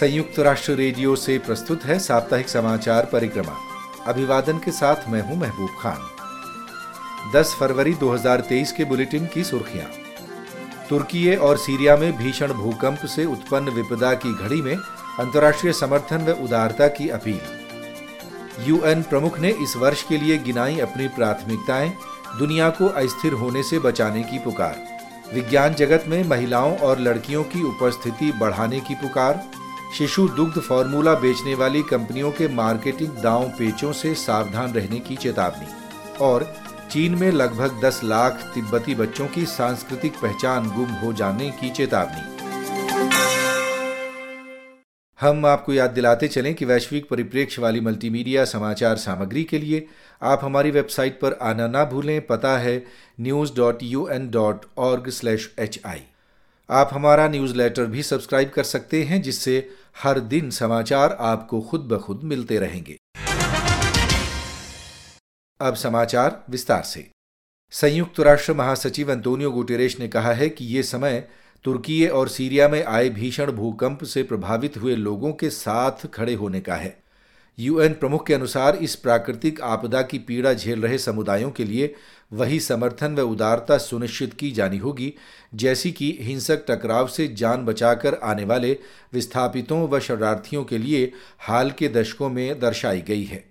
संयुक्त राष्ट्र रेडियो से प्रस्तुत है साप्ताहिक समाचार परिक्रमा। अभिवादन के साथ मैं हूँ महबूब खान। 10 फरवरी 2023 के बुलेटिन की सुर्खियाँ। तुर्की और सीरिया में भीषण भूकंप से उत्पन्न विपदा की घड़ी में अंतर्राष्ट्रीय समर्थन व उदारता की अपील। यूएन प्रमुख ने इस वर्ष के लिए गिनाई अपनी प्राथमिकताएँ, दुनिया को अस्थिर होने से बचाने की पुकार। विज्ञान जगत में महिलाओं और लड़कियों की उपस्थिति बढ़ाने की पुकार। शिशु दुग्ध फार्मूला बेचने वाली कंपनियों के मार्केटिंग दांव पेचों से सावधान रहने की चेतावनी और चीन में लगभग 10 लाख तिब्बती बच्चों की सांस्कृतिक पहचान गुम हो जाने की चेतावनी। हम आपको याद दिलाते चलें कि वैश्विक परिप्रेक्ष्य वाली मल्टीमीडिया समाचार सामग्री के लिए आप हमारी वेबसाइट पर आना ना भूलें। पता है news dot U N dot org slash H I आप हमारा न्यूज़लेटर भी सब्सक्राइब कर सकते हैं, जिससे हर दिन समाचार आपको खुद ब खुद मिलते रहेंगे। अब समाचार विस्तार से। संयुक्त राष्ट्र महासचिव अंतोनियो गुटेरेश ने कहा है कि ये समय तुर्की और सीरिया में आए भीषण भूकंप से प्रभावित हुए लोगों के साथ खड़े होने का है। यूएन प्रमुख के अनुसार इस प्राकृतिक आपदा की पीड़ा झेल रहे समुदायों के लिए वही समर्थन व उदारता सुनिश्चित की जानी होगी, जैसी कि हिंसक टकराव से जान बचाकर आने वाले विस्थापितों व शरणार्थियों के लिए हाल के दशकों में दर्शाई गई है।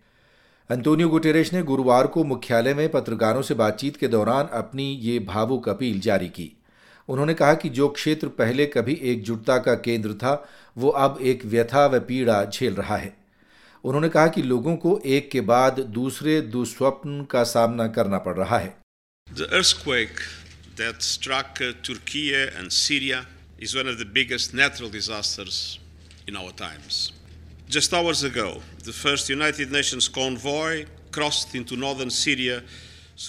अंतोनियो गुटेरेश ने गुरुवार को मुख्यालय में पत्रकारों से बातचीत के दौरान अपनी ये भावुक अपील जारी की। उन्होंने कहा कि जो क्षेत्र पहले कभी एकजुटता का केंद्र था, वो अब एक व्यथा व पीड़ा झेल रहा है। उन्होंने कहा कि लोगों को एक के बाद दूसरे दुस्वप्न का सामना करना पड़ रहा है The earthquake that struck uh, Turkey and Syria is one of the biggest natural disasters in our times. Just hours ago, the first United Nations convoy crossed into northern Syria.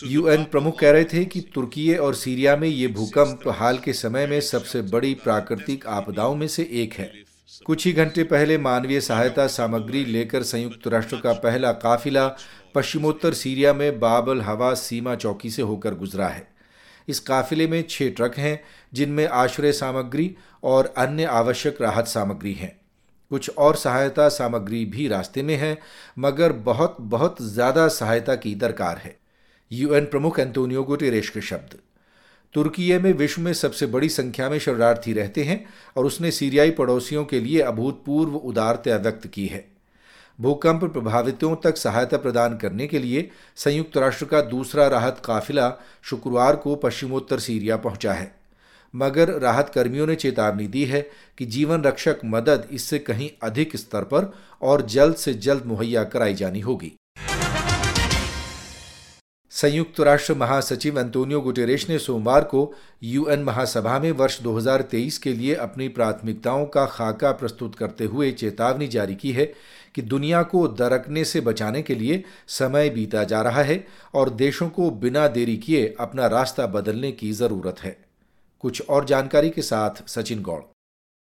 UN प्रमुख कह रहे थे कि तुर्की और Syria में ये भूकंप हाल के समय में सबसे बड़ी प्राकृतिक आपदाओं में से एक है कुछ ही घंटे पहले मानवीय सहायता सामग्री लेकर संयुक्त राष्ट्र का पहला काफिला पश्चिमोत्तर सीरिया में बाबल हवा सीमा चौकी से होकर गुजरा है। इस काफिले में छह ट्रक हैं, जिनमें आश्रय सामग्री और अन्य आवश्यक राहत सामग्री हैं। कुछ और सहायता सामग्री भी रास्ते में है, मगर बहुत बहुत ज़्यादा सहायता की दरकार है। यूएन प्रमुख एंटोनियो गुटेरेश के शब्द। तुर्की में विश्व में सबसे बड़ी संख्या में शरणार्थी रहते हैं और उसने सीरियाई पड़ोसियों के लिए अभूतपूर्व उदारता व्यक्त की है। भूकंप प्रभावितों तक सहायता प्रदान करने के लिए संयुक्त राष्ट्र का दूसरा राहत काफिला शुक्रवार को पश्चिमोत्तर सीरिया पहुँचा है। मगर राहत कर्मियों ने चेतावनी दी है कि जीवन रक्षक मदद इससे कहीं अधिक स्तर पर और जल्द से जल्द मुहैया कराई जानी होगी। संयुक्त राष्ट्र महासचिव अंतोनियो गुटेरेश ने सोमवार को यूएन महासभा में वर्ष 2023 के लिए अपनी प्राथमिकताओं का खाका प्रस्तुत करते हुए चेतावनी जारी की है कि दुनिया को दरकने से बचाने के लिए समय बीता जा रहा है और देशों को बिना देरी किए अपना रास्ता बदलने की ज़रूरत है। कुछ और जानकारी के साथ सचिन गौड़।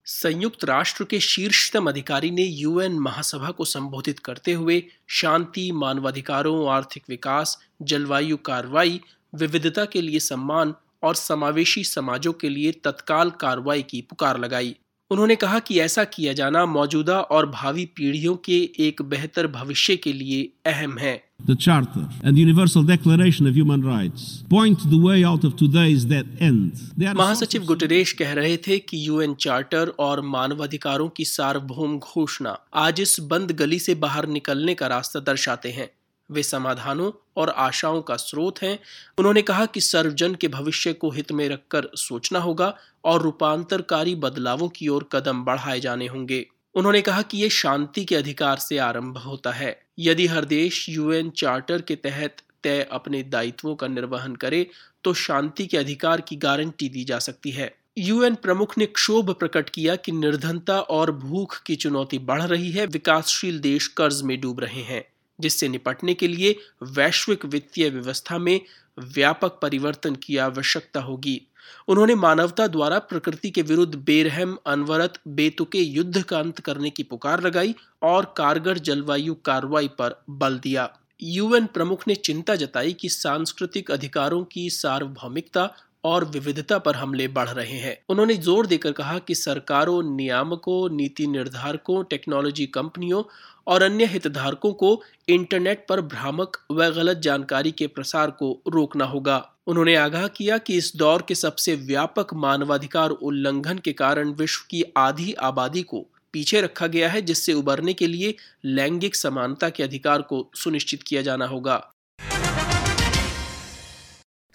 संयुक्त राष्ट्र के शीर्षतम अधिकारी ने यूएन महासभा को संबोधित करते हुए शांति, मानवाधिकारों, आर्थिक विकास, जलवायु कार्रवाई, विविधता के लिए सम्मान और समावेशी समाजों के लिए तत्काल कार्रवाई की पुकार लगाई। उन्होंने कहा कि ऐसा किया जाना मौजूदा और भावी पीढ़ियों के एक बेहतर भविष्य के लिए अहम है The Charter and the Universal Declaration of Human Rights point the way out of today's dead end. महासचिव गुटरेश कह रहे थे कि यूएन चार्टर और मानवाधिकारों की सार्वभौम घोषणा आज इस बंद गली से बाहर निकलने का रास्ता दर्शाते हैं वे समाधानों और आशाओं का स्रोत हैं। उन्होंने कहा कि सर्वजन के भविष्य को हित में रखकर सोचना होगा और रूपांतरकारी बदलावों की ओर कदम बढ़ाए जाने होंगे। उन्होंने कहा कि ये शांति के अधिकार से आरंभ होता है। यदि हर देश यूएन चार्टर के तहत तय अपने दायित्वों का निर्वहन करे तो शांति के अधिकार की गारंटी दी जा सकती है। यूएन प्रमुख ने क्षोभ प्रकट किया कि निर्धनता और भूख की चुनौती बढ़ रही है। विकासशील देश कर्ज में डूब रहे हैं। जिससे निपटने के लिए वैश्विक वित्तीय व्यवस्था में व्यापक परिवर्तन की आवश्यकता होगी। उन्होंने मानवता द्वारा प्रकृति के विरुद्ध बेरहम, अनवरत, बेतुके युद्ध का अंत करने की पुकार लगाई और कारगर जलवायु कार्रवाई पर बल दिया। यूएन प्रमुख ने चिंता जताई कि सांस्कृतिक अधिकारों की सार्वभौमिकता और विविधता पर हमले बढ़ रहे हैं। उन्होंने ज़ोर देकर कहा कि सरकारों, नियामकों, नीति निर्धारकों, टेक्नोलॉजी कंपनियों और अन्य हितधारकों को इंटरनेट पर भ्रामक व गलत जानकारी के प्रसार को रोकना होगा। उन्होंने आगाह किया कि इस दौर के सबसे व्यापक मानवाधिकार उल्लंघन के कारण विश्व की आधी आबादी को पीछे रखा गया है, जिससे उबरने के लिए लैंगिक समानता के अधिकार को सुनिश्चित किया जाना होगा।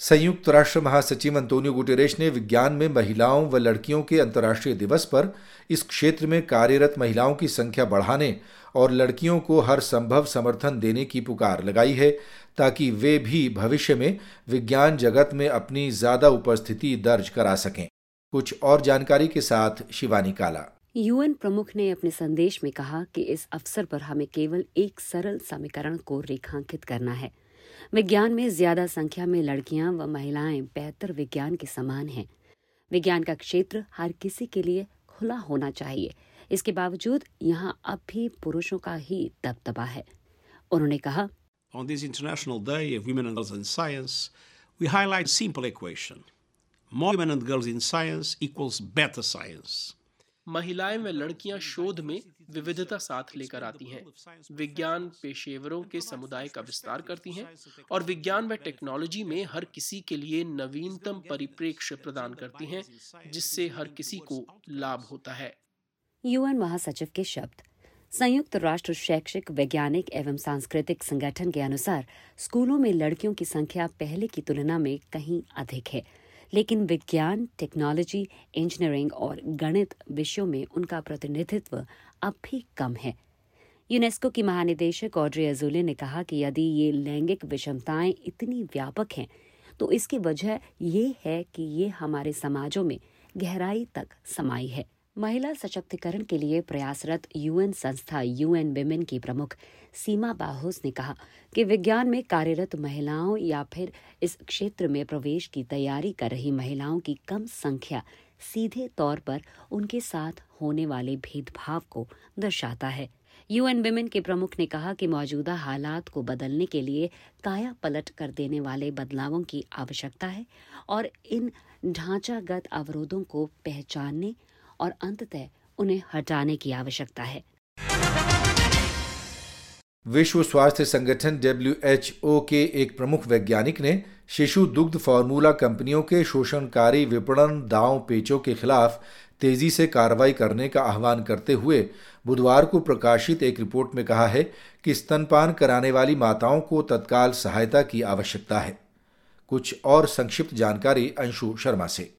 संयुक्त राष्ट्र महासचिव अंतोनियो गुटेरेश ने विज्ञान में महिलाओं व लड़कियों के अंतर्राष्ट्रीय दिवस पर इस क्षेत्र में कार्यरत महिलाओं की संख्या बढ़ाने और लड़कियों को हर संभव समर्थन देने की पुकार लगाई है, ताकि वे भी भविष्य में विज्ञान जगत में अपनी ज़्यादा उपस्थिति दर्ज करा सकें। कुछ और जानकारी के साथ शिवानी काला। यूएन प्रमुख ने अपने संदेश में कहा कि इस अवसर पर हमें केवल एक सरल समीकरण को रेखांकित करना है। विज्ञान में ज़्यादा संख्या में लड़कियाँ व महिलाएँ बेहतर विज्ञान के समान हैं विज्ञान का क्षेत्र हर किसी के लिए खुला होना चाहिए इसके बावजूद यहाँ अब भी पुरुषों का ही दबदबा है उन्होंने कहा On this International Day of Women and Girls in Science, we highlight a simple equation. More women and girls in science equals better science. महिलाएँ व लड़कियाँ शोध में विविधता साथ लेकर आती हैं। विज्ञान पेशेवरों के समुदाय का विस्तार करती हैं और विज्ञान व टेक्नोलॉजी में हर किसी के लिए नवीनतम परिप्रेक्ष्य प्रदान करती हैं, जिससे हर किसी को लाभ होता है। यूएन महासचिव के शब्द, संयुक्त राष्ट्र शैक्षिक, वैज्ञानिक एवं सांस्कृतिक संगठन के अनुसार स्कूलों में लड़कियों की संख्या पहले की तुलना में कहीं अधिक है। लेकिन विज्ञान टेक्नोलॉजी इंजीनियरिंग और गणित विषयों में उनका प्रतिनिधित्व अब भी कम है। यूनेस्को की महानिदेशक ऑड्रे अजूले ने कहा कि यदि ये लैंगिक विषमताएँ इतनी व्यापक हैं तो इसकी वजह ये है कि ये हमारे समाजों में गहराई तक समाई है। महिला सशक्तिकरण के लिए प्रयासरत यूएन संस्था यूएन विमेन की प्रमुख सीमा बाहुस ने कहा कि विज्ञान में कार्यरत महिलाओं या फिर इस क्षेत्र में प्रवेश की तैयारी कर रही महिलाओं की कम संख्या सीधे तौर पर उनके साथ होने वाले भेदभाव को दर्शाता है। यूएन विमेन के प्रमुख ने कहा कि मौजूदा हालात को बदलने के लिए काया पलट कर देने वाले बदलावों की आवश्यकता है और इन ढांचागत अवरोधों को पहचानने और अंततः उन्हें हटाने की आवश्यकता है। विश्व स्वास्थ्य संगठन डब्ल्यूएचओ के एक प्रमुख वैज्ञानिक ने शिशु दुग्ध फार्मूला कंपनियों के शोषणकारी विपणन दाव पेचों के खिलाफ तेज़ी से कार्रवाई करने का आह्वान करते हुए बुधवार को प्रकाशित एक रिपोर्ट में कहा है कि स्तनपान कराने वाली माताओं को तत्काल सहायता की आवश्यकता है। कुछ और संक्षिप्त जानकारी अंशु शर्मा से।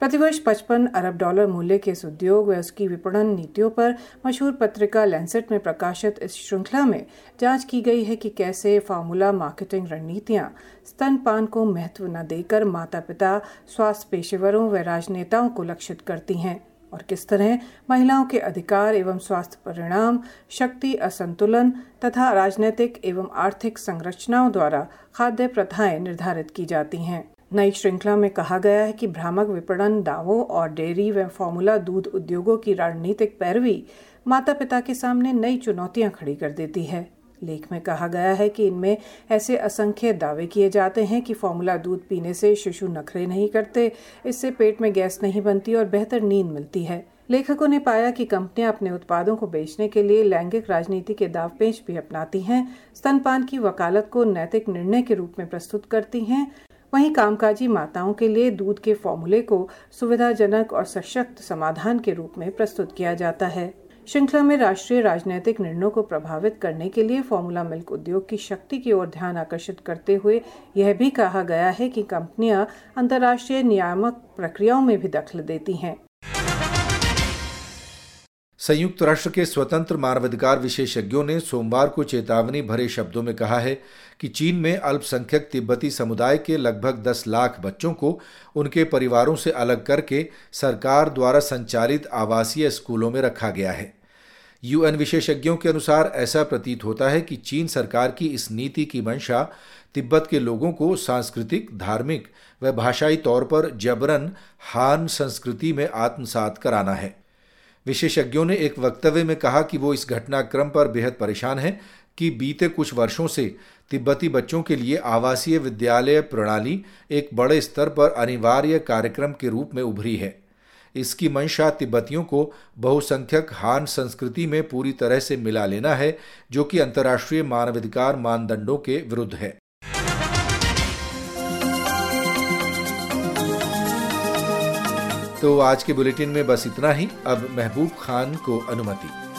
प्रतिवर्ष 55 अरब डॉलर मूल्य के इस उद्योग व उसकी विपणन नीतियों पर मशहूर पत्रिका लैंसेट में प्रकाशित इस श्रृंखला में जाँच की गई है कि कैसे फार्मूला मार्केटिंग रणनीतियाँ स्तनपान को महत्व न देकर माता पिता स्वास्थ्य पेशेवरों व राजनेताओं को लक्षित करती हैं और किस तरह महिलाओं के अधिकार एवं स्वास्थ्य परिणाम, शक्ति, असंतुलन तथा राजनीतिक एवं आर्थिक संरचनाओं द्वारा खाद्य प्रथाएँ निर्धारित की जाती हैं। नई श्रृंखला में कहा गया है कि भ्रामक विपणन दावों और डेयरी व फॉर्मूला दूध उद्योगों की रणनीतिक पैरवी माता पिता के सामने नई चुनौतियाँ खड़ी कर देती है। लेख में कहा गया है कि इनमें ऐसे असंख्य दावे किए जाते हैं कि फॉर्मूला दूध पीने से शिशु नखरे नहीं करते, इससे पेट में गैस नहीं बनती और बेहतर नींद मिलती है। लेखकों ने पाया कि कंपनियाँ अपने उत्पादों को बेचने के लिए लैंगिक राजनीति के दाव दावपेच भी अपनाती हैं, स्तनपान की वकालत को नैतिक निर्णय के रूप में प्रस्तुत करती हैं। वहीं कामकाजी माताओं के लिए दूध के फॉर्मूले को सुविधाजनक और सशक्त समाधान के रूप में प्रस्तुत किया जाता है। श्रृंखला में राष्ट्रीय राजनीतिक निर्णयों को प्रभावित करने के लिए फॉर्मूला मिल्क उद्योग की शक्ति की ओर ध्यान आकर्षित करते हुए यह भी कहा गया है कि कंपनियाँ अंतर्राष्ट्रीय नियामक प्रक्रियाओं में भी दखल देती हैं। संयुक्त राष्ट्र के स्वतंत्र मानवाधिकार विशेषज्ञों ने सोमवार को चेतावनी भरे शब्दों में कहा है कि चीन में अल्पसंख्यक तिब्बती समुदाय के लगभग 10 लाख बच्चों को उनके परिवारों से अलग करके सरकार द्वारा संचालित आवासीय स्कूलों में रखा गया है। यूएन विशेषज्ञों के अनुसार ऐसा प्रतीत होता है कि चीन सरकार की इस नीति की मंशा तिब्बत के लोगों को सांस्कृतिक, धार्मिक व भाषाई तौर पर जबरन हान संस्कृति में आत्मसात कराना है। विशेषज्ञों ने एक वक्तव्य में कहा कि वो इस घटनाक्रम पर बेहद परेशान हैं कि बीते कुछ वर्षों से तिब्बती बच्चों के लिए आवासीय विद्यालय प्रणाली एक बड़े स्तर पर अनिवार्य कार्यक्रम के रूप में उभरी है। इसकी मंशा तिब्बतियों को बहुसंख्यक हान संस्कृति में पूरी तरह से मिला लेना है, जो कि अंतर्राष्ट्रीय मानवाधिकार मानदंडों के विरुद्ध है। तो आज के बुलेटिन में बस इतना ही। अब महबूब खान को अनुमति।